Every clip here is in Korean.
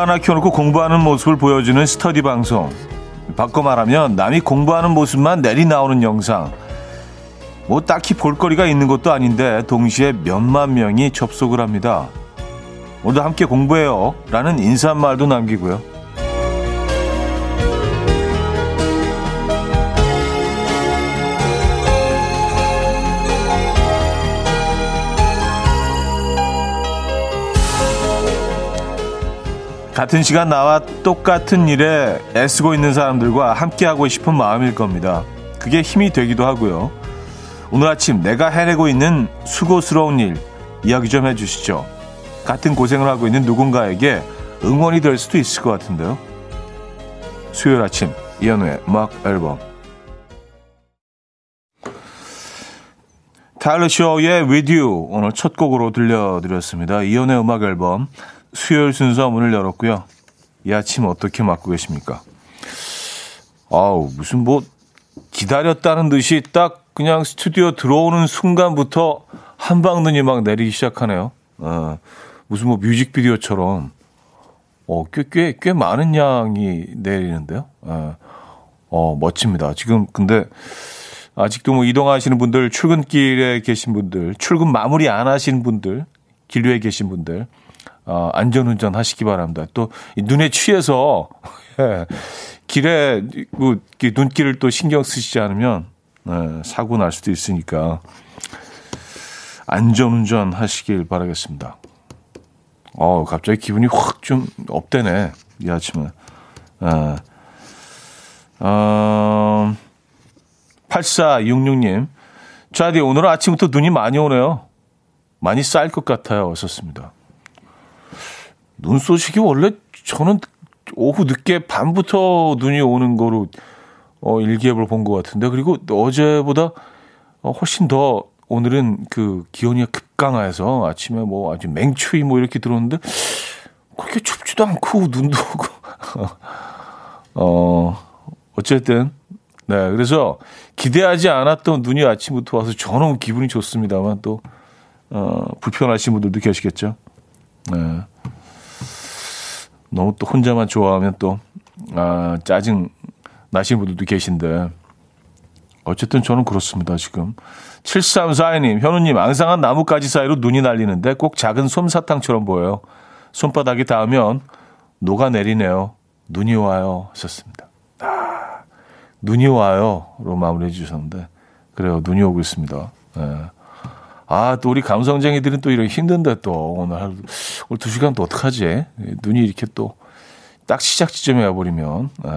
카메라 하나 켜놓고 공부하는 모습을 보여주는 스터디 방송. 바꿔 말하면 남이 공부하는 모습만 내리 나오는 영상. 뭐 딱히 볼거리가 있는 것도 아닌데 동시에 몇만 명이 접속을 합니다. 모두 함께 공부해요. 라는 인사말도 남기고요. 같은 시간 나와 똑같은 일에 애쓰고 있는 사람들과 함께하고 싶은 마음일 겁니다. 그게 힘이 되기도 하고요. 오늘 아침 내가 해내고 있는 수고스러운 일 이야기 좀 해주시죠. 같은 고생을 하고 있는 누군가에게 응원이 될 수도 있을 것 같은데요. 수요일 아침 이현우의 음악 앨범 타일러 쇼의 With You 오늘 첫 곡으로 들려드렸습니다. 이현우의 음악 앨범 수요일 순서 문을 열었고요. 이 아침 어떻게 맞고 계십니까? 아우 무슨 뭐 기다렸다는 듯이 딱 그냥 스튜디오 들어오는 순간부터 한방 눈이 막 내리기 시작하네요. 어, 무슨 뭐 뮤직비디오처럼 어, 꽤, 꽤, 꽤 많은 양이 내리는데요. 어, 어, 멋집니다. 지금 근데 아직도 뭐 이동하시는 분들, 출근길에 계신 분들, 출근 마무리 안 하신 분들, 길류에 계신 분들, 어, 안전운전 하시기 바랍니다. 또 눈에 취해서 예, 길에 그, 눈길을 또 신경 쓰시지 않으면 네, 사고 날 수도 있으니까 안전운전 하시길 바라겠습니다. 어, 갑자기 기분이 확 좀 업되네. 이 아침에. 아, 어, 8466님. 자디, 오늘 아침부터 눈이 많이 오네요. 많이 쌓일 것 같아요. 어었습니다 눈 소식이 원래 저는 오후 늦게 밤부터 눈이 오는 거로 어, 일기예보를 본 것 같은데 그리고 어제보다 어, 훨씬 더 오늘은 그 기온이 급강해서 아침에 뭐 아주 맹추위 뭐 이렇게 들어오는데 그렇게 춥지도 않고 눈도 오고 어 어쨌든 네 그래서 기대하지 않았던 눈이 아침부터 와서 저는 기분이 좋습니다만 또 어, 불편하신 분들도 계시겠죠. 네. 너무 또 혼자만 좋아하면 또 아, 짜증 나시는 분들도 계신데 어쨌든 저는 그렇습니다, 지금. 7342님, 현우님, 앙상한 나뭇가지 사이로 눈이 날리는데 꼭 작은 솜사탕처럼 보여요. 손바닥이 닿으면 녹아내리네요. 눈이 와요. 하셨습니다. 아, 눈이 와요.로 마무리해 주셨는데. 그래요. 눈이 오고 있습니다. 네. 아, 또 우리 감성쟁이들은 또 이런 힘든데 또 오늘 하루, 오늘 두 시간 또 어떡하지? 눈이 이렇게 또 딱 시작 지점에 와버리면. 네.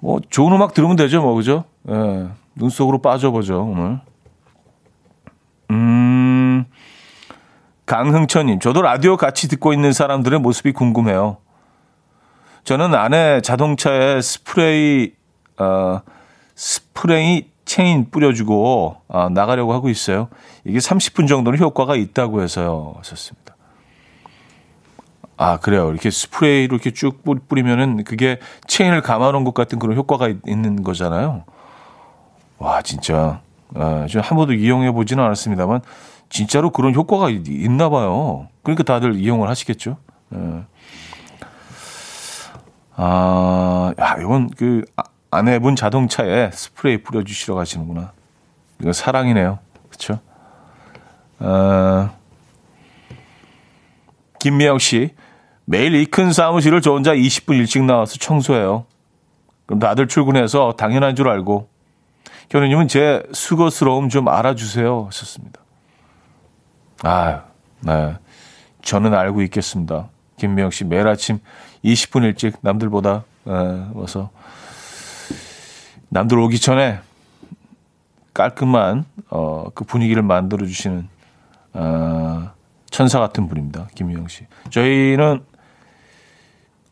뭐 좋은 음악 들으면 되죠, 뭐 그죠? 예, 눈 속으로 빠져보죠 오늘. 음, 강흥천님, 저도 라디오 같이 듣고 있는 사람들의 모습이 궁금해요. 저는 안에 자동차에 스프레이, 어, 스프레이 체인 뿌려주고 어, 나가려고 하고 있어요. 이게 30분 정도는 효과가 있다고 해서요. 썼습니다. 아, 그래요. 이렇게 스프레이로 이렇게 쭉 뿌리면은 그게 체인을 감아놓은 것 같은 그런 효과가 있는 거잖아요. 와, 진짜. 아, 저한 번도 이용해 보지는 않았습니다만, 진짜로 그런 효과가 있나 봐요. 그러니까 다들 이용을 하시겠죠. 예. 아, 야, 이건 그 아, 아내분 자동차에 스프레이 뿌려주시러 가시는구나. 이거 사랑이네요. 그쵸? 아, 김미영 씨, 매일 이 큰 사무실을 저 혼자 20분 일찍 나와서 청소해요. 그럼 다들 출근해서 당연한 줄 알고 현우님은 제 수고스러움 좀 알아주세요 하셨습니다. 아, 네. 저는 알고 있겠습니다. 김미영 씨 매일 아침 20분 일찍 남들보다 네, 와서 남들 오기 전에 깔끔한 어, 그 분위기를 만들어 주시는 어, 천사 같은 분입니다. 김미영 씨. 저희는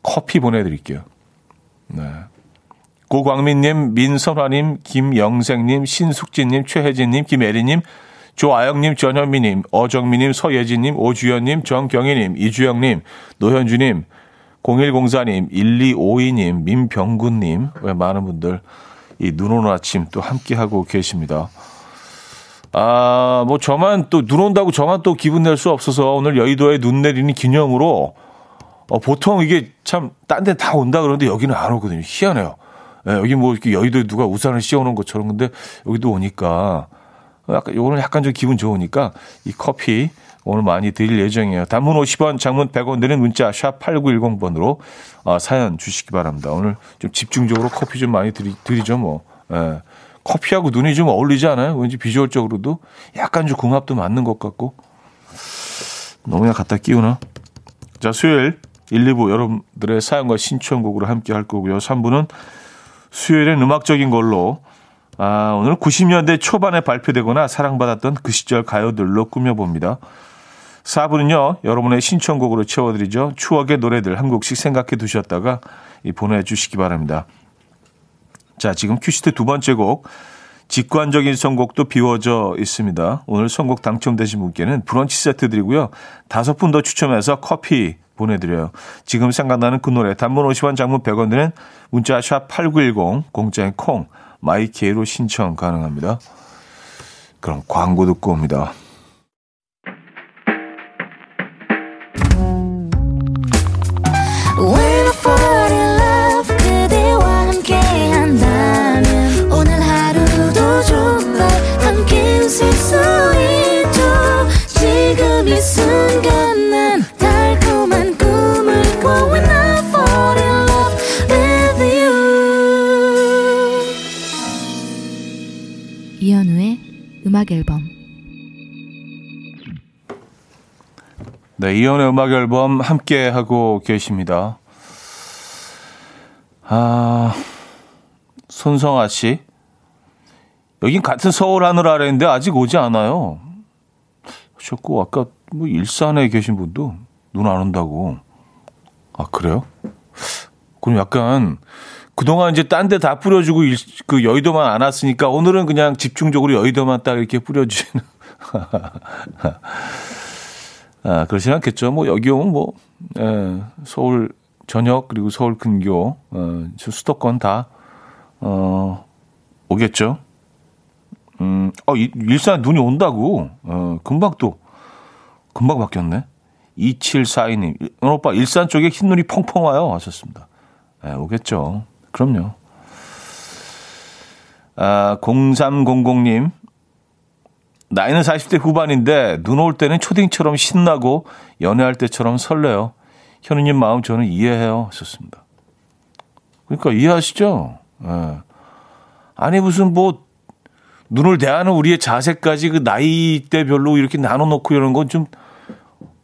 커피 보내드릴게요. 네. 고광민님, 민선화님, 김영생님, 신숙진님, 최혜진님, 김혜리님, 조아영님, 전현미님, 어정미님, 서예진님, 오주연님, 정경희님, 이주영님, 노현주님, 0104님, 1252님, 민병군님, 왜 많은 분들 이 눈 오는 아침 또 함께하고 계십니다. 아, 뭐 저만 또 눈 온다고 저만 또 기분 낼 수 없어서 오늘 여의도에 눈 내리는 기념으로 어, 보통 이게 참 딴 데 다 온다 그러는데 여기는 안 오거든요. 희한해요. 예, 여기 뭐 이렇게 여의도에 누가 우산을 씌워놓은 것처럼 근데 여기도 오니까 약간 오늘 약간 좀 기분 좋으니까 이 커피 오늘 많이 드릴 예정이에요. 단문 50원, 장문 100원 드는 문자 샵 8910번으로 어, 사연 주시기 바랍니다. 오늘 좀 집중적으로 커피 좀 많이 드리, 드리죠 뭐. 예. 커피하고 눈이 좀 어울리지 않아요? 왠지 비주얼적으로도 약간 좀 궁합도 맞는 것 같고 너무 그냥 갖다 끼우나? 자 수요일 1, 2부 여러분들의 사연과 신청곡으로 함께 할 거고요. 3부는 수요일엔 음악적인 걸로 아, 오늘 90년대 초반에 발표되거나 사랑받았던 그 시절 가요들로 꾸며봅니다. 4부는요, 여러분의 신청곡으로 채워드리죠. 추억의 노래들 한 곡씩 생각해 두셨다가 보내주시기 바랍니다. 자, 지금 큐시트 두 번째 곡. 직관적인 선곡도 비워져 있습니다. 오늘 선곡 당첨되신 분께는 브런치 세트 드리고요. 다섯 분 더 추첨해서 커피 보내드려요. 지금 생각나는 그 노래 단문 50원 장문 100원 드는 문자 샵 8910 공짜인 콩 마이케이로 신청 가능합니다. 그럼 광고 듣고 옵니다. 음악 앨범 네, 이연의 음악 앨범 함께 하고 계십니다. 아, 손성아 씨. 여긴 같은 서울 하늘 아래인데 아직 오지 않아요. 하셨고, 아까 뭐 일산에 계신 분도 눈 안 온다고. 아, 그래요? 그럼 약간 그동안 이제 딴 데 다 뿌려주고 일, 그 여의도만 안 왔으니까 오늘은 그냥 집중적으로 여의도만 딱 이렇게 뿌려주시는. 아, 그러진 않겠죠. 뭐 여기 오면 뭐, 예, 서울 전역 그리고 서울 근교, 어, 수도권 다, 어, 오겠죠. 음, 어, 일산 눈이 온다고. 어, 금방 또, 금방 바뀌었네. 2742님. 오빠, 일산 쪽에 흰 눈이 펑펑 와요. 하셨습니다. 예, 오겠죠. 그럼요. 아, 0300님. 나이는 40대 후반인데 눈 올 때는 초딩처럼 신나고 연애할 때처럼 설레요. 현우님 마음 저는 이해해요. 하셨습니다. 그러니까 이해하시죠? 예. 아니 무슨 뭐 눈을 대하는 우리의 자세까지 그 나이대별로 이렇게 나눠 놓고 이런 건 좀,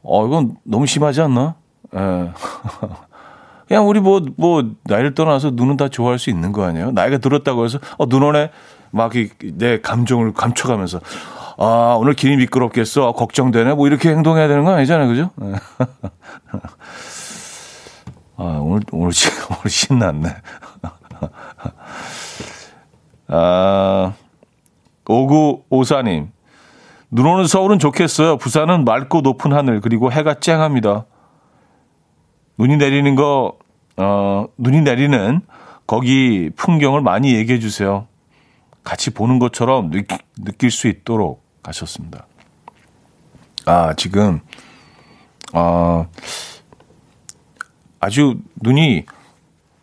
어, 이건 너무 심하지 않나? 예. 그냥 우리 뭐, 뭐, 나이를 떠나서 눈은 다 좋아할 수 있는 거 아니에요? 나이가 들었다고 해서, 어, 눈 오네? 막내 감정을 감춰가면서, 아, 오늘 길이 미끄럽겠어. 아, 걱정되네. 뭐 이렇게 행동해야 되는 거 아니잖아요. 그죠? 아, 오늘, 오늘, 오늘 신났네. 아, 5954님. 눈 오는 서울은 좋겠어요. 부산은 맑고 높은 하늘, 그리고 해가 쨍합니다. 눈이 내리는 거, 어, 눈이 내리는 거기 풍경을 많이 얘기해 주세요. 같이 보는 것처럼 느, 느낄 수 있도록 하셨습니다. 아, 지금, 아, 아주 눈이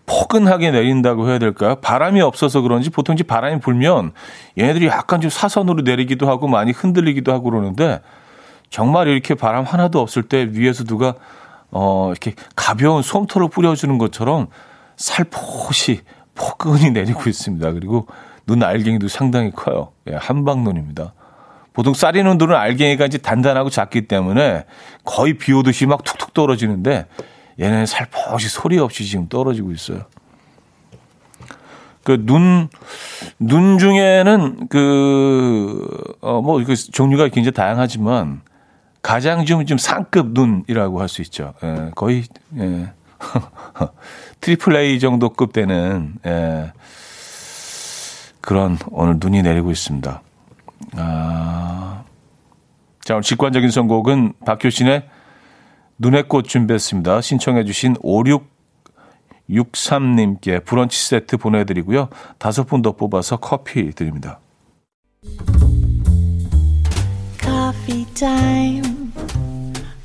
포근하게 내린다고 해야 될까요? 바람이 없어서 그런지 보통 이제 바람이 불면 얘네들이 약간 좀 사선으로 내리기도 하고 많이 흔들리기도 하고 그러는데 정말 이렇게 바람 하나도 없을 때 위에서 누가 어, 이렇게 가벼운 솜털을 뿌려주는 것처럼 살포시 포근히 내리고 있습니다. 그리고 눈 알갱이도 상당히 커요. 예, 한방눈입니다. 보통 쌀이는 눈은 알갱이가 이제 단단하고 작기 때문에 거의 비 오듯이 막 툭툭 떨어지는데 얘는 살포시 소리 없이 지금 떨어지고 있어요. 그 눈, 눈 중에는 그, 어, 뭐, 그 종류가 굉장히 다양하지만 가장 좀, 좀 상급 눈이라고 할 수 있죠. 예, 거의, 예. triple A 정도급 되는, 예. 그런 오늘 눈이 내리고 있습니다. 아. 자, 오늘 직관적인 선곡은 박효신의 눈의 꽃 준비했습니다. 신청해주신 5663님께 브런치 세트 보내드리고요. 다섯 분 더 뽑아서 커피 드립니다. Coffee time.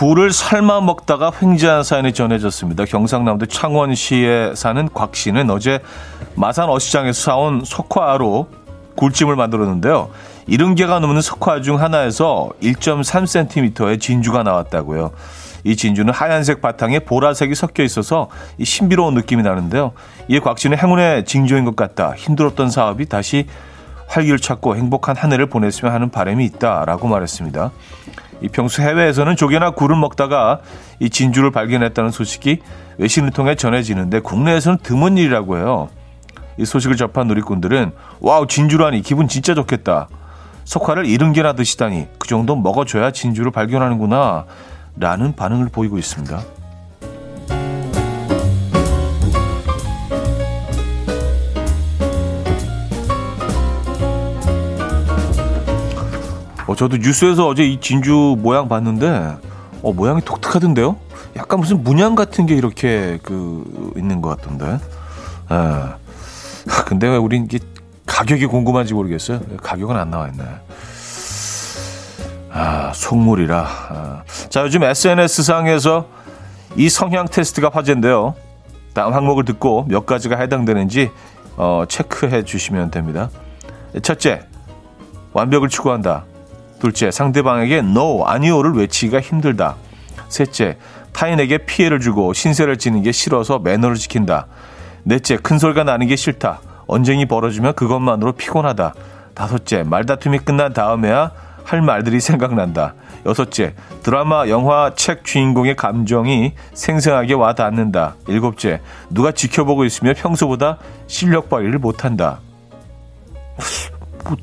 굴을 삶아 먹다가 횡재한 사연이 전해졌습니다. 경상남도 창원시에 사는 곽 씨는 어제 마산 어시장에서 사온 석화로 굴찜을 만들었는데요. 70개가 넘는 석화 중 하나에서 1.3cm의 진주가 나왔다고요. 이 진주는 하얀색 바탕에 보라색이 섞여 있어서 이 신비로운 느낌이 나는데요. 이에 곽 씨는 행운의 징조인 것 같다. 힘들었던 사업이 다시 활기를 찾고 행복한 한 해를 보냈으면 하는 바람이 있다라고 말했습니다. 이 평소 해외에서는 조개나 굴을 먹다가 이 진주를 발견했다는 소식이 외신을 통해 전해지는데 국내에서는 드문 일이라고 해요. 이 소식을 접한 누리꾼들은 wow 진주라니 기분 진짜 좋겠다. 석화를 일흔 개나 드시다니 그 정도 먹어줘야 진주를 발견하는구나 라는 반응을 보이고 있습니다. 어, 저도 뉴스에서 어제 이 진주 모양 봤는데 어, 모양이 독특하던데요? 약간 무슨 문양 같은 게 이렇게 그 있는 것 같던데. 예. 근데 왜 우린 이게 가격이 궁금한지 모르겠어요. 가격은 안 나와 있네. 아, 속물이라. 아. 자, 요즘 SNS상에서 이 성향 테스트가 화제인데요. 다음 항목을 듣고 몇 가지가 해당되는지 어, 체크해 주시면 됩니다. 첫째, 완벽을 추구한다. 둘째, 상대방에게 no, 아니오를 외치기가 힘들다. 셋째, 타인에게 피해를 주고 신세를 지는 게 싫어서 매너를 지킨다. 넷째, 큰 소리가 나는 게 싫다. 언쟁이 벌어지면 그것만으로 피곤하다. 다섯째, 말다툼이 끝난 다음에야 할 말들이 생각난다. 여섯째, 드라마, 영화, 책 주인공의 감정이 생생하게 와 닿는다. 일곱째, 누가 지켜보고 있으면 평소보다 실력 발휘를 못한다. 뭐,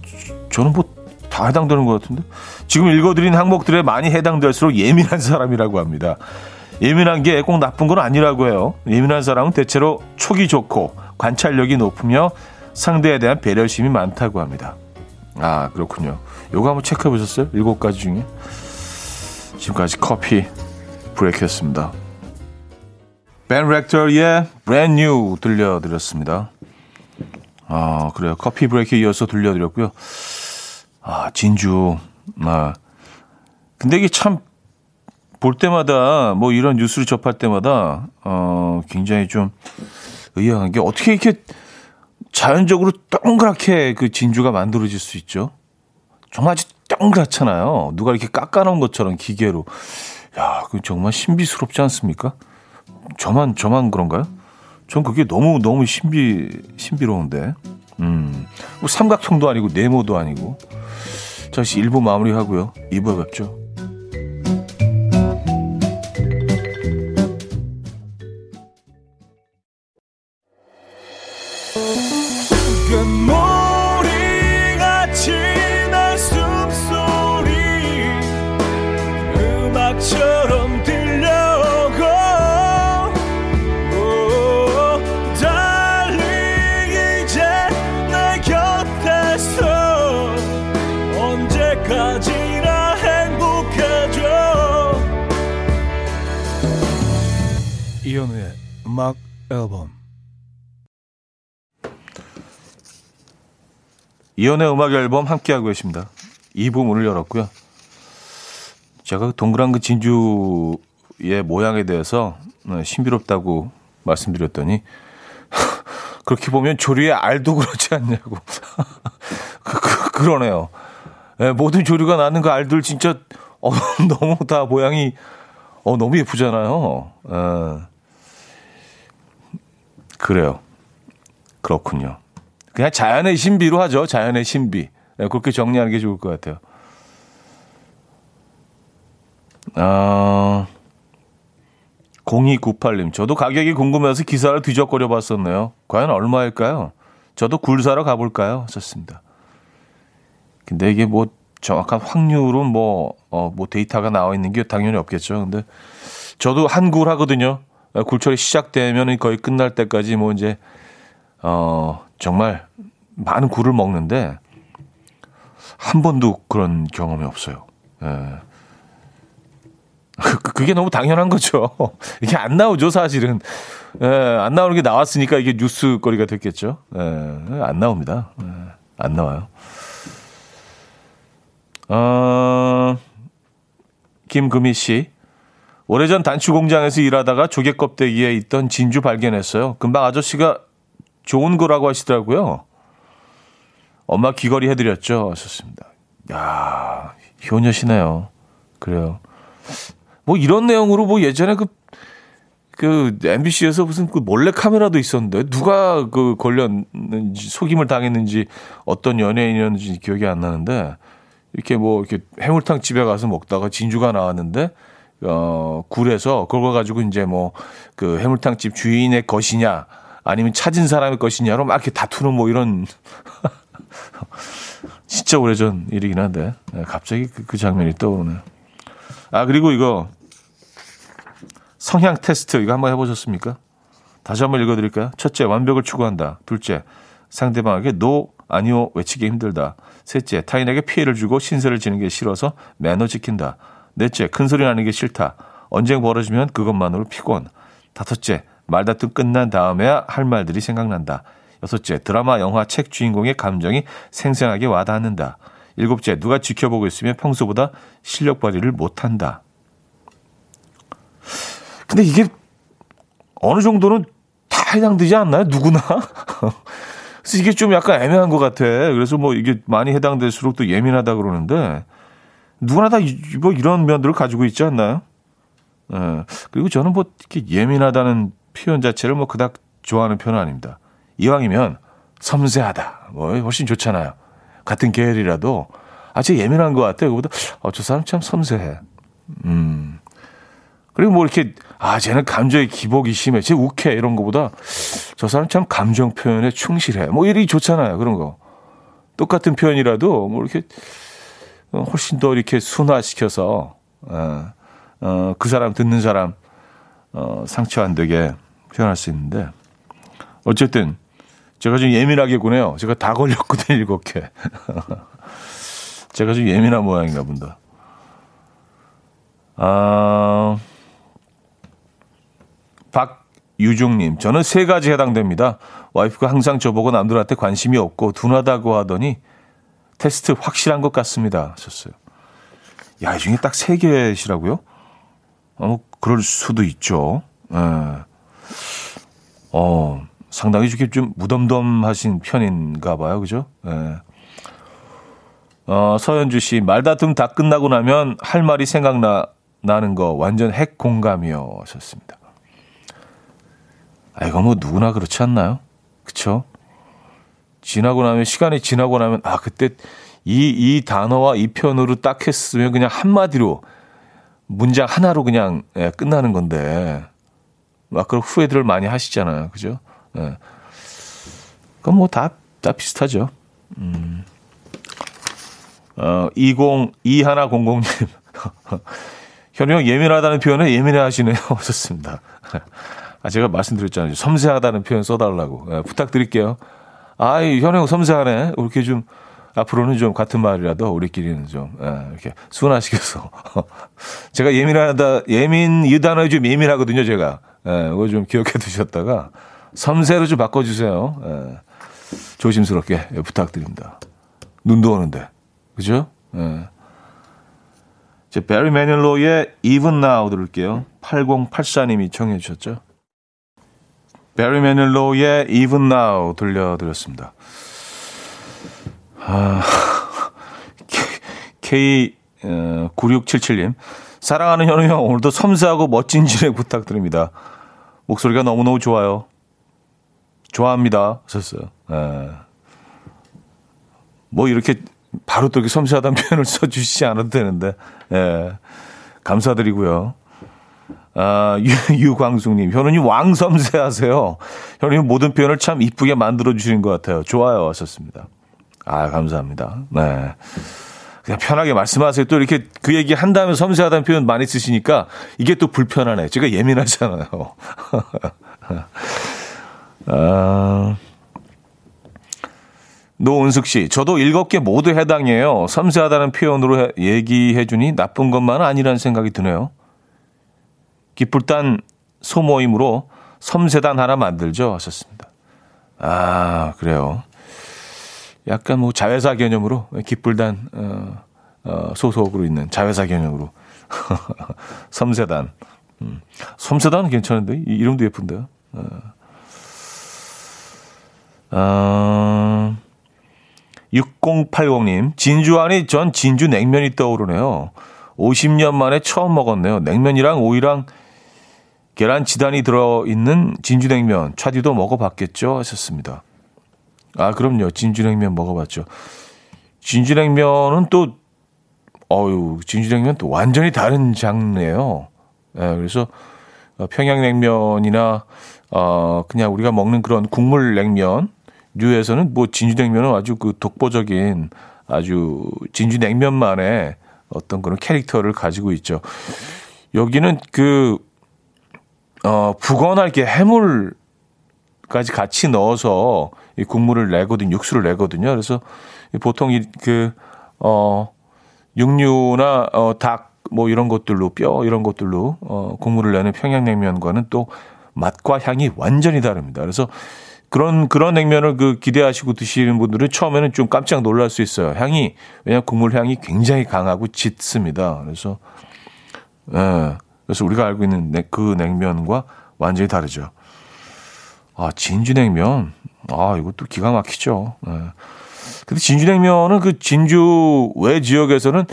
저는 뭐, 다 해당되는 것 같은데? 지금 읽어드린 항목들에 많이 해당될수록 예민한 사람이라고 합니다. 예민한 게 꼭 나쁜 건 아니라고 해요. 예민한 사람은 대체로 촉이 좋고 관찰력이 높으며 상대에 대한 배려심이 많다고 합니다. 아, 그렇군요. 요거 한번 체크해 보셨어요? 일곱 가지 중에. 지금까지 커피 브레이크였습니다. 벤 렉터의 Brand New 들려드렸습니다. 아, 그래요. 커피 브레이크 이어서 들려드렸고요. 아, 진주. 아. 근데 이게 참 볼 때마다 뭐 이런 뉴스를 접할 때마다 어, 굉장히 좀 의아한 게 어떻게 이렇게 자연적으로 동그랗게 그 진주가 만들어질 수 있죠? 정말 아주 동그랗잖아요. 누가 이렇게 깎아놓은 것처럼 기계로. 야, 그 정말 신비스럽지 않습니까? 저만 저만 그런가요? 전 그게 너무 너무 신비 신비로운데. 음. 뭐 삼각형도 아니고 네모도 아니고. 자, 시 1부 마무리하고요. 2부에 뵙죠. 이현우의 음악 앨범 이연의 음악 앨범 함께하고 계십니다. 2부 문을 열었고요. 제가 동그란 그 진주의 모양에 대해서 네, 신비롭다고 말씀드렸더니 그렇게 보면 조류의 알도 그렇지 않냐고 그, 그, 그러네요. 네, 모든 조류가 나는 그 알들 진짜 어, 너무 다 모양이 어, 너무 예쁘잖아요. 네. 그래요. 그렇군요. 그냥 자연의 신비로 하죠. 자연의 신비. 네, 그렇게 정리하는 게 좋을 것 같아요. 아, 0298님, 저도 가격이 궁금해서 기사를 뒤적거려 봤었네요. 과연 얼마일까요? 저도 굴 사러 가볼까요? 썼습니다. 근데 이게 뭐 정확한 확률은 뭐, 어, 뭐 데이터가 나와 있는 게 당연히 없겠죠. 근데 저도 한 굴 하거든요. 굴철이 시작되면 거의 끝날 때까지 뭐 이제, 어, 정말 많은 굴을 먹는데, 한 번도 그런 경험이 없어요. 예. 그, 그게 너무 당연한 거죠. 이게 안 나오죠, 사실은. 예, 안 나오는 게 나왔으니까 이게 뉴스거리가 됐겠죠. 예, 안 나옵니다. 예, 안 나와요. 어, 김금희 씨. 오래전 단추 공장에서 일하다가 조개 껍데기에 있던 진주 발견했어요. 금방 아저씨가 좋은 거라고 하시더라고요. 엄마 귀걸이 해드렸죠. 하셨습니다. 야 효녀시네요. 그래요. 뭐 이런 내용으로 뭐 예전에 그, 그 MBC에서 무슨 그 몰래 카메라도 있었는데 누가 그 걸렸는지 속임을 당했는지 어떤 연예인이었는지 기억이 안 나는데 이렇게 뭐 이렇게 해물탕 집에 가서 먹다가 진주가 나왔는데 어 굴에서 그걸 가지고 이제 뭐 그 해물탕 집 주인의 것이냐 아니면 찾은 사람의 것이냐로 막 이렇게 다투는 뭐 이런 진짜 오래전 일이긴 한데 네, 갑자기 그, 그 장면이 떠오르네요. 아 그리고 이거 성향 테스트 이거 한번 해보셨습니까? 다시 한번 읽어드릴까요? 첫째, 완벽을 추구한다. 둘째, 상대방에게 no, 아니오 외치기 힘들다. 셋째, 타인에게 피해를 주고 신세를 지는 게 싫어서 매너 지킨다. 넷째, 큰 소리 나는 게 싫다. 언쟁 벌어지면 그것만으로 피곤. 다섯째, 말다툼 끝난 다음에야 할 말들이 생각난다. 여섯째, 드라마, 영화, 책 주인공의 감정이 생생하게 와닿는다. 일곱째, 누가 지켜보고 있으면 평소보다 실력 발휘를 못한다. 근데 이게 어느 정도는 다 해당되지 않나요? 누구나? 그래서 이게 좀 약간 애매한 것 같아. 그래서 뭐 이게 많이 해당될수록 또 예민하다 그러는데 누구나 다 뭐 이런 면들을 가지고 있지 않나요? 예. 그리고 저는 뭐 이렇게 예민하다는 표현 자체를 뭐 그닥 좋아하는 편은 아닙니다. 이왕이면 섬세하다. 뭐 훨씬 좋잖아요. 같은 계열이라도 아주 예민한 것 같아요. 그보다 어, 저 사람 참 섬세해. 음. 그리고 뭐 이렇게 아 쟤는 감정의 기복이 심해, 쟤 욱해 이런 거보다 저 사람 참 감정 표현에 충실해. 뭐 이리 좋잖아요. 그런 거. 똑같은 표현이라도 뭐 이렇게 훨씬 더 이렇게 순화시켜서 어, 어, 그 사람 듣는 사람 어, 상처 안 되게 표현할 수 있는데 어쨌든 제가 좀 예민하게 구네요. 제가 다 걸렸거든요, 일곱 개. 제가 좀 예민한 모양인가 본다. 아, 박유중님, 저는 세 가지 해당됩니다. 와이프가 항상 저보고 남들한테 관심이 없고 둔하다고 하더니 테스트 확실한 것 같습니다. 하셨어요. 야, 이 중에 딱 세 개시라고요? 어, 그럴 수도 있죠. 예. 어, 상당히 이렇게 좀 무덤덤하신 편인가 봐요. 그죠? 예. 어, 서현주 씨, 말다툼 다 끝나고 나면 할 말이 생각나, 나는 거 완전 핵 공감이요. 하셨습니다. 아, 이거 뭐 누구나 그렇지 않나요? 그쵸? 지나고 나면, 시간이 지나고 나면, 아, 그때 이, 이 단어와 이 편으로 딱 했으면 그냥 한 마디로, 문장 하나로 그냥 예, 끝나는 건데, 막 그런 후회들을 많이 하시잖아요. 그죠? 예. 그건 뭐 다, 다 비슷하죠. 음. 어, 20, 2100님. 현우 형 예민하다는 표현에 예민해 하시네요. 하셨습니다. 아, 제가 말씀드렸잖아요. 섬세하다는 표현 써달라고. 예, 부탁드릴게요. 아, 현우 형 섬세하네. 이렇게 좀, 앞으로는 좀 같은 말이라도 우리끼리는 좀, 예, 이렇게 순화시켜서. 제가 예민하다, 예민, 이 단어에 좀 예민하거든요, 제가. 예, 그거 좀 기억해 두셨다가 섬세로 좀 바꿔주세요. 예, 조심스럽게 예, 부탁드립니다. 눈도 오는데. 그죠? 예. 제 베리 매닐로의 Even Now 들을게요. 8084님이 청해 주셨죠. 베리 매닐로의 Even Now 들려드렸습니다. 아, K9677님. 사랑하는 현우 형, 오늘도 섬세하고 멋진 진행 부탁드립니다. 목소리가 너무너무 좋아요. 좋아합니다. 하셨어요. 예. 뭐 이렇게 바로 또 이렇게 섬세하다는 표현을 써주시지 않아도 되는데, 예. 감사드리고요. 아, 유, 광숙님 현우님 왕섬세 하세요. 현우님 모든 표현을 참 이쁘게 만들어주시는 것 같아요. 좋아요. 하셨습니다. 아, 감사합니다. 네. 그냥 편하게 말씀하세요. 또 이렇게 그 얘기 한 다음에 섬세하다는 표현 많이 쓰시니까 이게 또 불편하네. 제가 예민하잖아요. 아, 노은숙 씨, 저도 일곱 개 모두 해당해요. 섬세하다는 표현으로 해, 얘기해주니 나쁜 것만은 아니라는 생각이 드네요. 기쁠단 소모임으로 섬세단 하나 만들죠. 하셨습니다. 아, 그래요. 약간 뭐 자회사 개념으로 기쁠단 어, 어, 소속으로 있는 자회사 개념으로 섬세단 음. 섬세단은 괜찮은데 이름도 예쁜데요. 어. 어, 6080님 진주안이 전 진주 냉면이 떠오르네요. 50년 만에 처음 먹었네요. 냉면이랑 오이랑 계란 지단이 들어있는 진주냉면 차디도 먹어봤겠죠 하셨습니다. 아, 그럼요. 진주냉면 먹어봤죠. 진주냉면은 또, 어유 진주냉면 또 완전히 다른 장르예요. 예, 그래서 어, 평양냉면이나, 어, 그냥 우리가 먹는 그런 국물 냉면, 류에서는 뭐 진주냉면은 아주 그 독보적인 아주 진주냉면만의 어떤 그런 캐릭터를 가지고 있죠. 여기는 그, 어, 부건할 게 해물까지 같이 넣어서 이 국물을 내거든요. 육수를 내거든요. 그래서 보통 이 그, 어, 육류나, 어, 닭, 뭐 이런 것들로, 뼈 이런 것들로, 어, 국물을 내는 평양냉면과는 또 맛과 향이 완전히 다릅니다. 그래서 그런, 그런 냉면을 그 기대하시고 드시는 분들은 처음에는 좀 깜짝 놀랄 수 있어요. 향이, 왜냐면 국물 향이 굉장히 강하고 짙습니다. 그래서, 예. 그래서 우리가 알고 있는 그 냉면과 완전히 다르죠. 아, 진주냉면. 아, 이것도 기가 막히죠. 네. 근데 진주냉면은 그 진주 외 지역에서는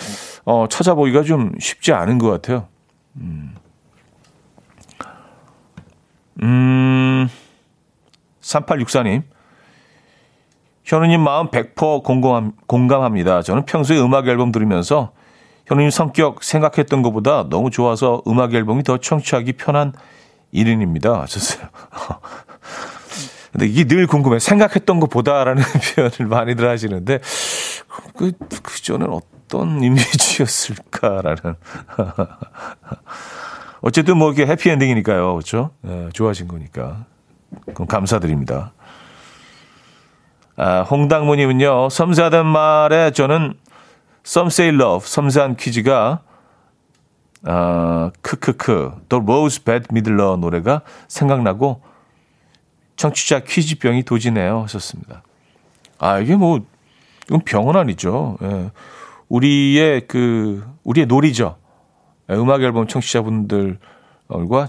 어, 찾아보기가 좀 쉽지 않은 것 같아요. 음. 음, 3864님. 현우님 마음 100% 공감, 공감합니다. 저는 평소에 음악 앨범 들으면서 현우님 성격 생각했던 것보다 너무 좋아서 음악 앨범이 더 청취하기 편한 1인입니다. 하셨어요. 근데 이게 늘 궁금해. 생각했던 것보다라는 표현을 많이들 하시는데, 그, 그 전엔 어떤 이미지였을까라는. 어쨌든 뭐 이게 해피엔딩이니까요. 그렇죠? 네, 좋아하신 거니까. 그럼 감사드립니다. 아, 홍당무님은요, 섬세하단 말에 저는 Some Say Love, 섬세한 퀴즈가, 아, 크크크, The Rose Bad Midler 노래가 생각나고, 청취자 퀴즈병이 도지네요. 하셨습니다. 아, 이게 뭐, 이건 병은 아니죠. 예. 우리의 그, 우리의 놀이죠. 예, 음악 앨범 청취자분들과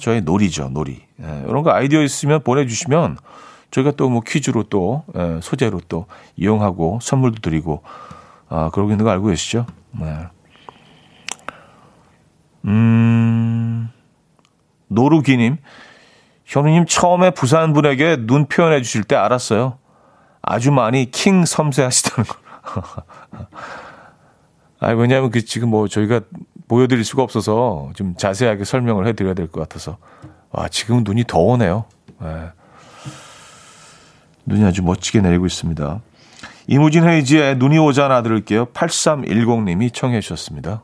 저의 놀이죠, 놀이. 예, 이런 거 아이디어 있으면 보내 주시면 저희가 또 뭐 퀴즈로 또, 예, 소재로 또 이용하고 선물도 드리고, 아, 그러고 있는 거 알고 계시죠? 네. 음, 노루기님. 현우님 처음에 부산 분에게 눈 표현해 주실 때 알았어요. 아주 많이 킹 섬세하시다는 거. 아, 왜냐하면 그 지금 뭐 저희가 보여드릴 수가 없어서 좀 자세하게 설명을 해드려야 될 것 같아서. 와, 지금 눈이 더 오네요. 네. 눈이 아주 멋지게 내리고 있습니다. 이무진 헤이지의 눈이 오잖아 들을게요. 8310님이 청해 주셨습니다.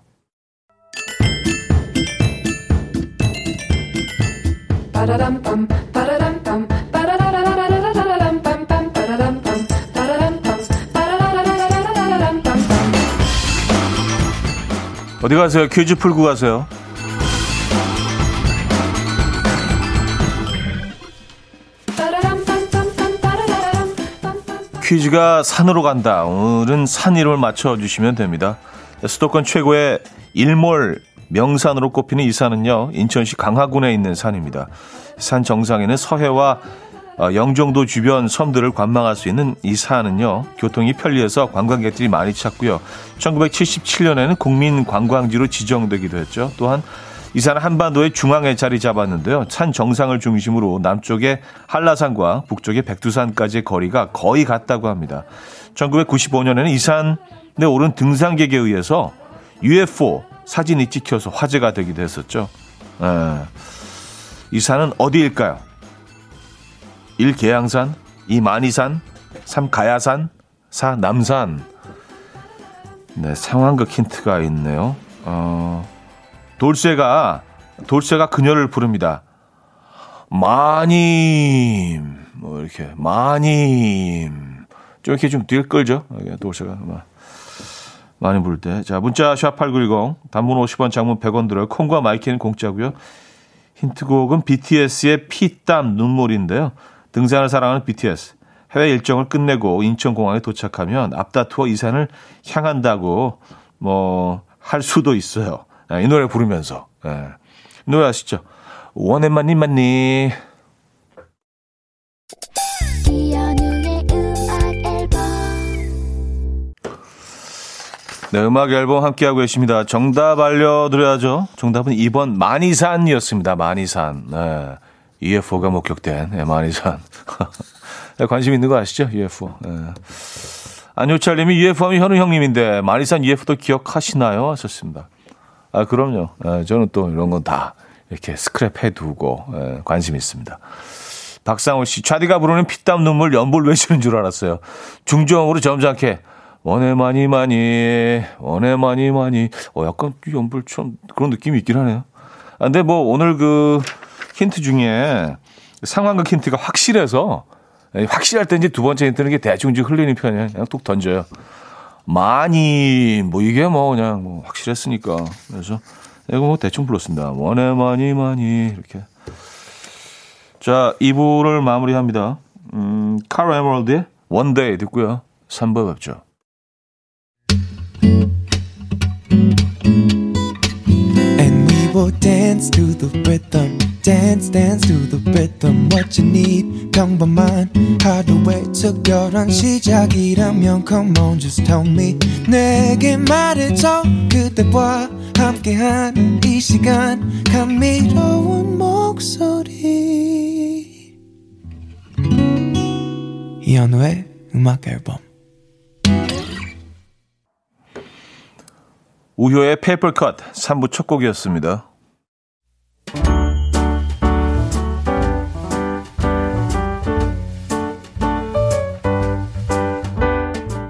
어디 가세요? 퀴즈 풀고 가세요. 퀴즈가 산으로 간다. 오늘은 산 이름을 맞춰주시면 됩니다. 수도권 최고의 일몰 명산으로 꼽히는 이 산은요, 인천시 강화군에 있는 산입니다. 산 정상에는 서해와 어, 영종도 주변 섬들을 관망할 수 있는 이 산은요, 교통이 편리해서 관광객들이 많이 찾고요. 1977년에는 국민 관광지로 지정되기도 했죠. 또한 이 산은 한반도의 중앙에 자리 잡았는데요. 산 정상을 중심으로 남쪽의 한라산과 북쪽의 백두산까지의 거리가 거의 같다고 합니다. 1995년에는 이 산에 오른 등산객에 의해서 UFO 사진이 찍혀서 화제가 되기도 했었죠. 에, 예. 이 산은 어디일까요? 1. 계양산 2. 마니산 3. 가야산 4. 남산 네, 상황극 힌트가 있네요. 어, 돌쇠가, 돌쇠가 그녀를 부릅니다. 마님, 뭐, 이렇게, 마님. 좀 이렇게 좀 끌죠. 돌쇠가. 마님 부를 때. 자, 문자 샵8910, 단문 50원, 장문 100원 들어요. 콩과 마이케이는 공짜고요. 힌트곡은 BTS의 피땀 눈물인데요. 등산을 사랑하는 BTS. 해외 일정을 끝내고 인천공항에 도착하면 앞다투어 이산을 향한다고 뭐 할 수도 있어요. 네, 이 노래 부르면서. 네. 노래 아시죠? 원해만니 만니. 네, 음악 앨범 함께하고 계십니다. 정답 알려드려야죠. 정답은 2번 마니산이었습니다. 마니산. 네. UFO가 목격된 네, 마니산. 네, 관심 있는 거 아시죠? UFO. 네. 안효철님이 UFO 하면 현우 형님인데 마니산 UFO도 기억하시나요? 하셨습니다. 아, 그럼요. 네, 저는 또 이런 건 다 이렇게 스크랩 해 두고 네, 관심 있습니다. 박상호 씨, 차디가 부르는 피땀 눈물 연볼 외치는 줄 알았어요. 중정으로 점잖게 원해 많이 많이 원해 많이 많이 어 약간 연불처럼 그런 느낌이 있긴 하네요. 아, 근데 뭐 오늘 그 힌트 중에 상황극 힌트가 확실해서 예, 확실할 때 이제 두 번째 힌트는 게 대충 좀 흘리는 편이에요. 그냥 뚝 던져요. 마님 뭐 이게 뭐 그냥 뭐 확실했으니까 그래서 이거 뭐 대충 불렀습니다. 원해 마님 마님 이렇게 자 2부를 마무리합니다. 음, 카로 에머럴드의 One Day 듣고요. 3부 뵙죠. Will dance to the rhythm. Dance, dance to the rhythm. What you need, 평범한 하루의 특별한 시작이라면 Come on, just tell me. 내게 말해줘. 그대와 함께한 이 시간. 감미로운 목소리. 이현우의 음악 앨범. 우효의 Paper Cut 3부 첫 곡이었습니다.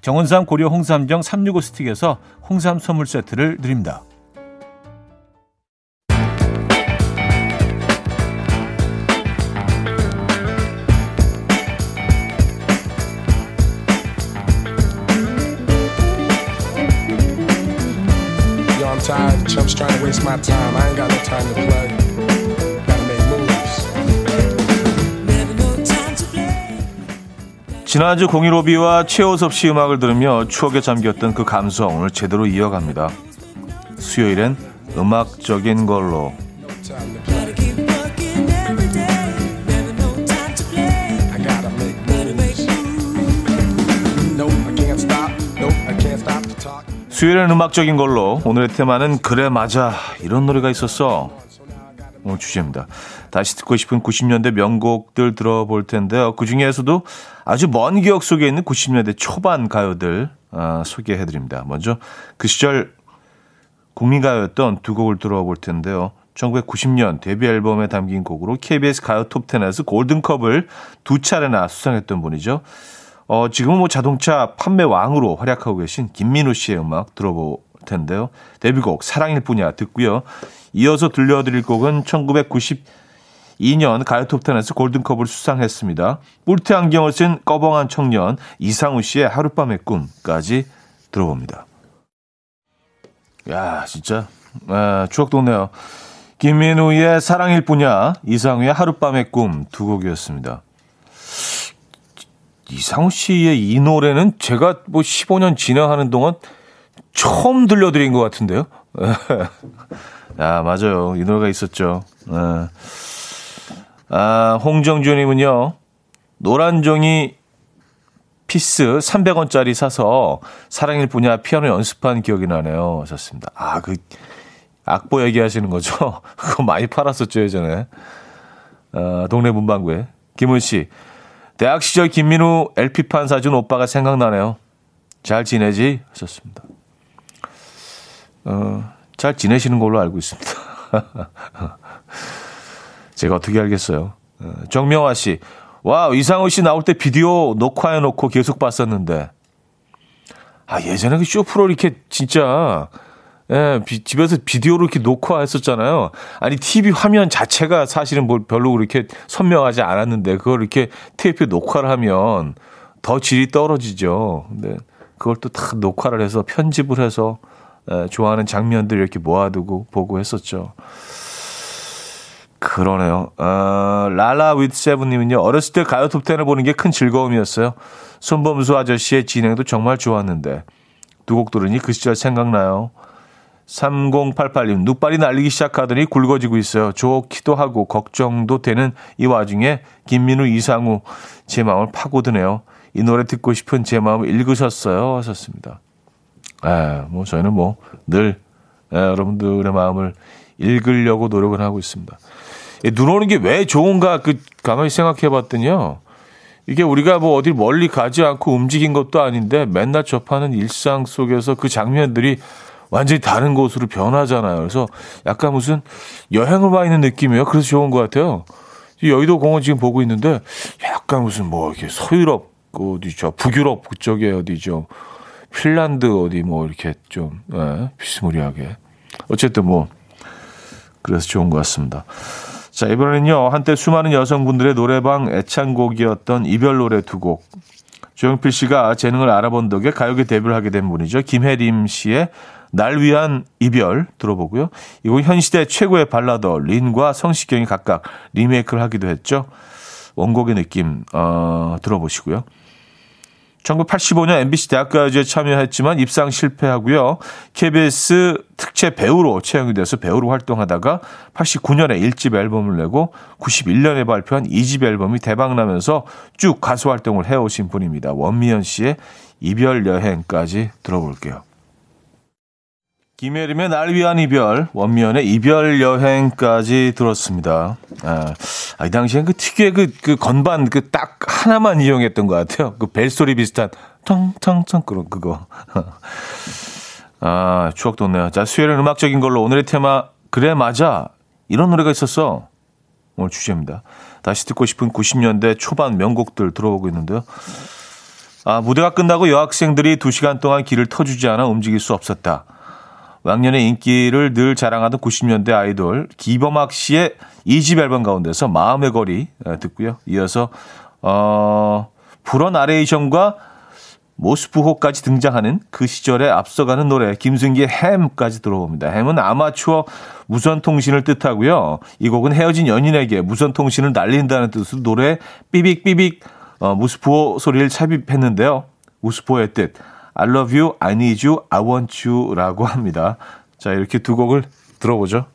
정원삼 고려 홍삼정 365 스틱에서 홍삼 선물 세트를 드립니다. 지난주 공일오비와 최호섭 씨 음악을 들으며 추억에 잠겼던 그 감성을 제대로 이어갑니다. 수요일엔 음악적인 걸로 수요일엔 음악적인 걸로 오늘의 테마는 그래 맞아 이런 노래가 있었어 오늘 주제입니다. 다시 듣고 싶은 90년대 명곡들 들어볼 텐데요. 그 중에서도 아주 먼 기억 속에 있는 90년대 초반 가요들 아, 소개해 드립니다. 먼저 그 시절 국민가요였던 두 곡을 들어볼 텐데요. 1990년 데뷔 앨범에 담긴 곡으로 KBS 가요 톱10에서 골든컵을 두 차례나 수상했던 분이죠. 어, 지금은 뭐 자동차 판매 왕으로 활약하고 계신 김민우 씨의 음악 들어볼 텐데요. 데뷔곡 사랑일 뿐이야 듣고요. 이어서 들려드릴 곡은 1992년 가요톱텐에서 골든컵을 수상했습니다. 뿔테 안경을 쓴 꺼벙한 청년 이상우 씨의 하룻밤의 꿈까지 들어봅니다. 야 진짜 아, 추억 돋네요. 김민우의 사랑일 뿐이야 이상우의 하룻밤의 꿈 두 곡이었습니다. 이상우 씨의 이 노래는 제가 뭐 15년 진행하는 동안 처음 들려드린 것 같은데요. 아, 맞아요. 이 노래가 있었죠. 아, 아 홍정주님은요, 노란 종이 piece 300원짜리 사서 사랑일 뿐이야 피아노 연습한 기억이 나네요. 하셨습니다. 아, 그, 악보 얘기하시는 거죠? 그거 많이 팔았었죠, 예전에. 아, 동네 문방구에. 김은 씨, 대학 시절 김민우 LP판 사준 오빠가 생각나네요. 잘 지내지? 하셨습니다. 어, 잘 지내시는 걸로 알고 있습니다. 제가 어떻게 알겠어요. 어, 정명화 씨. 와, 이상우 씨 나올 때 비디오 녹화해 놓고 계속 봤었는데. 아, 예전에 그 쇼프로 이렇게 진짜 예, 비, 집에서 비디오로 이렇게 녹화했었잖아요. 아니, TV 화면 자체가 사실은 뭐 별로 그렇게 선명하지 않았는데, 그걸 이렇게 테이프에 녹화를 하면 더 질이 떨어지죠. 근데 그걸 또 다 녹화를 해서 편집을 해서 예, 좋아하는 장면들 이렇게 모아두고 보고 했었죠. 그러네요. 어, 라라 위드 세븐님은요, 어렸을 때 가요 톱텐을 보는 게 큰 즐거움이었어요. 손범수 아저씨의 진행도 정말 좋았는데, 두 곡 들으니 그 시절 생각나요. 3088님, 눈발이 날리기 시작하더니 굵어지고 있어요. 좋기도 하고, 걱정도 되는 이 와중에 김민우, 이상우, 제 마음을 파고드네요. 이 노래 듣고 싶은 제 마음을 읽으셨어요. 하셨습니다. 에, 뭐, 저희는 뭐, 늘, 에, 여러분들의 마음을 읽으려고 노력을 하고 있습니다. 눈 오는 게 왜 좋은가, 그, 가만히 생각해 봤더니요. 이게 우리가 뭐 어디 멀리 가지 않고 움직인 것도 아닌데 맨날 접하는 일상 속에서 그 장면들이 완전히 다른 곳으로 변하잖아요. 그래서 약간 무슨 여행을 와 있는 느낌이에요. 그래서 좋은 것 같아요. 여의도 공원 지금 보고 있는데 약간 무슨 뭐 이렇게 서유럽 어디죠? 북유럽 그쪽에 어디죠? 핀란드 어디 뭐 이렇게 좀 예, 비스무리하게 어쨌든 뭐 그래서 좋은 것 같습니다. 자 이번에는요 한때 수많은 여성분들의 노래방 애창곡이었던 이별 노래 두 곡. 조영필 씨가 재능을 알아본 덕에 가요계 데뷔를 하게 된 분이죠. 김혜림 씨의 날 위한 이별 들어보고요. 이곡 현 시대 최고의 발라더 린과 성시경이 각각 리메이크를 하기도 했죠. 원곡의 느낌 어, 들어보시고요. 1985년 MBC 대학가요제에 참여했지만 입상 실패하고요. KBS 특채 배우로 채용이 돼서 배우로 활동하다가 89년에 1집 앨범을 내고 91년에 발표한 2집 앨범이 대박나면서 쭉 가수 활동을 해오신 분입니다. 원미연 씨의 이별 여행까지 들어볼게요. 김혜림의 날 위한 이별, 원미연의 이별 여행까지 들었습니다. 아, 아, 이 당시엔 그 특유의 그, 그 건반 그 딱 하나만 이용했던 것 같아요. 그 벨소리 비슷한 텅텅텅 그런 그거. 아, 추억 돋네요. 자, 수요일은 음악적인 걸로 오늘의 테마, 그래, 맞아. 이런 노래가 있었어. 오늘 주제입니다. 다시 듣고 싶은 90년대 초반 명곡들 들어오고 있는데요. 아, 무대가 끝나고 여학생들이 2시간 동안 길을 터주지 않아 움직일 수 없었다. 왕년의 인기를 늘 자랑하던 90년대 아이돌 기범학 씨의 2집 앨범 가운데서 마음의 거리 듣고요. 이어서 어 불어 나레이션과 모스부호까지 등장하는 그 시절에 앞서가는 노래 김승기의 햄까지 들어봅니다. 햄은 아마추어 무선 통신을 뜻하고요. 이 곡은 헤어진 연인에게 무선 통신을 날린다는 뜻으로 노래 삐빅삐빅 어, 무스부호 소리를 삽입했는데요. 무스부호의 뜻 I love you, I need you, I want you 라고 합니다. 자, 이렇게 두 곡을 들어보죠.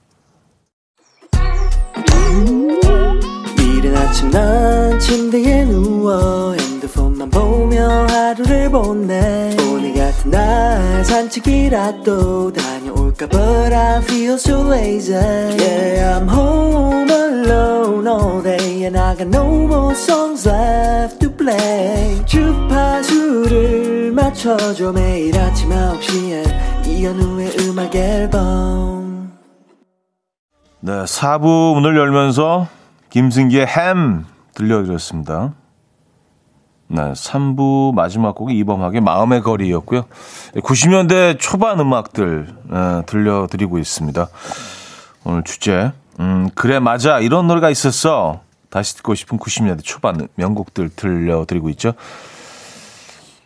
이른 아침 난 침대에 누워 핸드폰만 보며 하루를 보내 오늘 같은 날 산책이라도 다녀올까 But I feel so lazy Yeah I'm home alone all day And I got no more songs left to play 주파수를 맞춰줘 매일 아침 9시에 이현우의 음악 앨범 네, 4부 문을 열면서 김승기의 햄 들려드렸습니다. 네, 3부 마지막 곡이 이범학의 마음의 거리였고요. 90년대 초반 음악들 네, 들려드리고 있습니다. 오늘 주제 음, 그래 맞아 이런 노래가 있었어. 다시 듣고 싶은 90년대 초반 명곡들 들려드리고 있죠.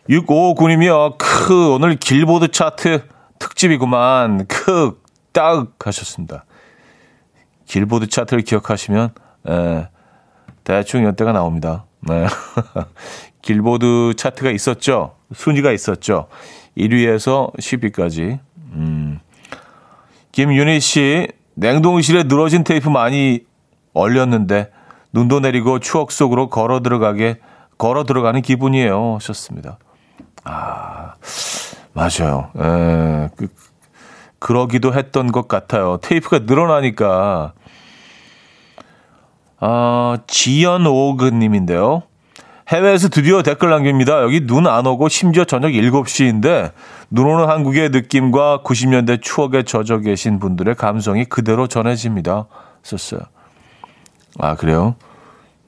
659님이요. 크 오늘 길보드 차트 특집이구만. 크 딱 하셨습니다. 길보드 차트를 기억하시면 에, 대충 연대가 나옵니다. 네. 길보드 차트가 있었죠. 순위가 있었죠. 1위에서 10위까지. 음. 김윤희 씨, 냉동실에 늘어진 테이프 많이 얼렸는데 눈도 내리고 추억 속으로 걸어 들어가게 걸어 들어가는 기분이에요. 하셨습니다. 아, 맞아요. 에, 그, 그러기도 했던 것 같아요. 테이프가 늘어나니까. 아, 지연 오그 님인데요. 해외에서 드디어 댓글 남깁니다. 여기 눈 안 오고 심지어 저녁 7시인데 눈 오는 한국의 느낌과 90년대 추억에 젖어 계신 분들의 감성이 그대로 전해집니다. 썼어요. 아, 그래요?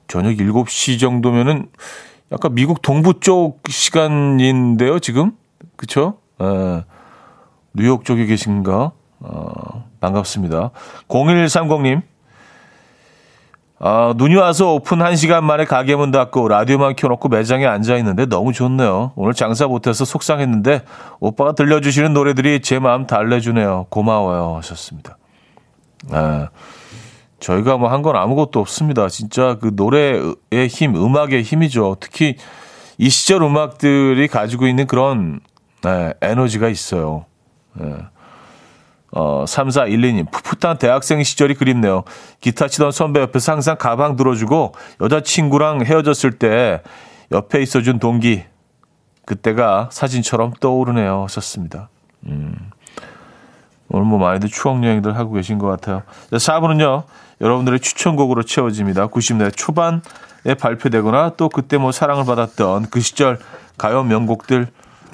저녁 7시 정도면은 약간 미국 동부 쪽 시간인데요, 지금? 그쵸? 에, 뉴욕 쪽에 계신가? 어, 반갑습니다. 0130님. 아, 눈이 와서 오픈 1시간 만에 가게 문 닫고 라디오만 켜놓고 매장에 앉아있는데 너무 좋네요. 오늘 장사 못해서 속상했는데 오빠가 들려주시는 노래들이 제 마음 달래주네요. 고마워요. 하셨습니다. 아, 저희가 뭐 한 건 아무것도 없습니다. 진짜 그 노래의 힘, 음악의 힘이죠. 특히 이 시절 음악들이 가지고 있는 그런 네, 에너지가 있어요. 네. 어, 3412님, 풋풋한 대학생 시절이 그립네요. 기타 치던 선배 옆에서 항상 가방 들어주고 여자친구랑 헤어졌을 때 옆에 있어준 동기. 그때가 사진처럼 떠오르네요. 하셨습니다. 음. 오늘 뭐 많이들 추억여행들 하고 계신 것 같아요. 4부는요, 여러분들의 추천곡으로 채워집니다. 90년대 초반에 발표되거나 또 그때 뭐 사랑을 받았던 그 시절 가요 명곡들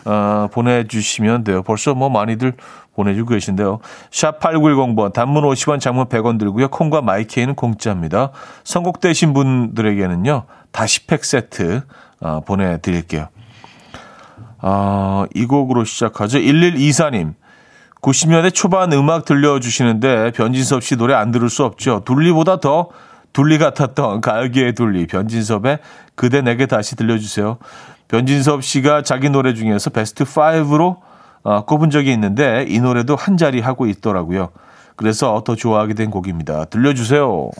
어, 보내주시면 돼요. 벌써 뭐 많이들 보내주고 계신데요. 샵 8910번, 단문 50원, 장문 100원 들고요. 콩과 마이케이는 공짜입니다. 선곡되신 분들에게는요, 다시 팩 세트 어, 보내드릴게요. 어, 이 곡으로 시작하죠. 1124님. 90년대 초반 음악 들려주시는데 변진섭 씨 노래 안 들을 수 없죠. 둘리보다 더 둘리 같았던 가요계의 둘리 변진섭의 그대 내게 다시 들려주세요. 변진섭 씨가 자기 노래 중에서 베스트 5로 어, 꼽은 적이 있는데 이 노래도 한 자리 하고 있더라고요. 그래서 더 좋아하게 된 곡입니다. 들려주세요.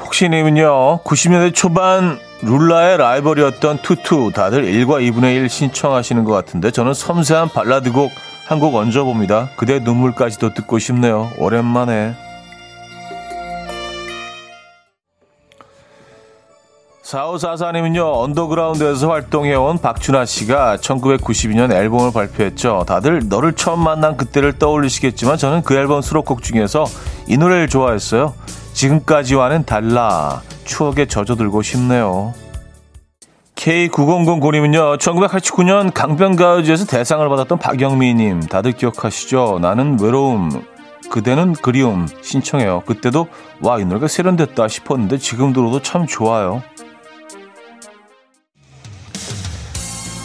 혹시님은요, 90년대 초반 룰라의 라이벌이었던 투투 다들 1과 2분의 1 신청하시는 것 같은데 저는 섬세한 발라드 곡 한 곡 얹어봅니다. 그대 눈물까지도 듣고 싶네요. 오랜만에. 4544님은요, 언더그라운드에서 활동해온 박준하 씨가 1992년 앨범을 발표했죠. 다들 너를 처음 만난 그때를 떠올리시겠지만 저는 그 앨범 수록곡 중에서 이 노래를 좋아했어요. 지금까지와는 달라. 추억에 젖어들고 싶네요. K9009님은요, 1989년 강변가요제에서 대상을 받았던 박영미님, 다들 기억하시죠? 나는 외로움, 그대는 그리움 신청해요. 그때도, 와, 이 노래가 세련됐다 싶었는데 지금 들어도 참 좋아요.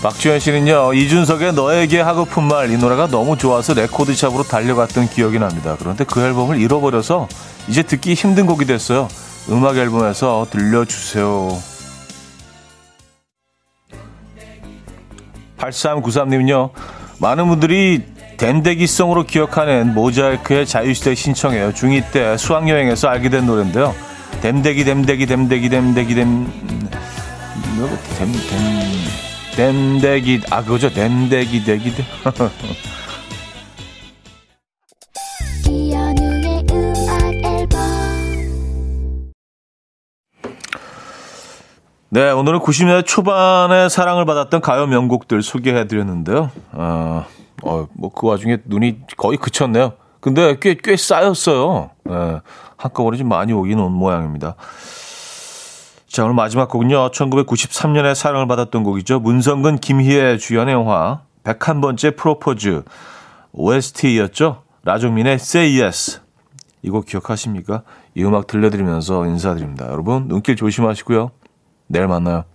박주현 씨는요, 이준석의 너에게 하고픈 말, 이 노래가 너무 좋아서 레코드샵으로 달려갔던 기억이 납니다. 그런데 그 앨범을 잃어버려서 이제 듣기 힘든 곡이 됐어요. 음악 앨범에서 들려주세요. 8393님은요, 많은 분들이 댐대기성으로 기억하는 모자이크의 자유시대 신청해요. 중2 때 수학여행에서 알게 된 노래인데요. 댐대기, 댐대기, 댐대기, 댐대기, 댐, 댐, 댐, 댐대기, 아, 그거죠. 댐대기, 대기, 댐. 네, 오늘은 90년대 초반에 사랑을 받았던 가요 명곡들 소개해 드렸는데요. 어, 어, 뭐 그 와중에 눈이 거의 그쳤네요. 근데 꽤, 꽤 쌓였어요. 네, 한꺼번에 좀 많이 오긴 온 모양입니다. 자, 오늘 마지막 곡은요. 1993년에 사랑을 받았던 곡이죠. 문성근, 김희애 주연의 영화 101번째 프로포즈 OST였죠. 라종민의 Say Yes. 이거 기억하십니까? 이 음악 들려드리면서 인사드립니다. 여러분, 눈길 조심하시고요. 내일 만나요.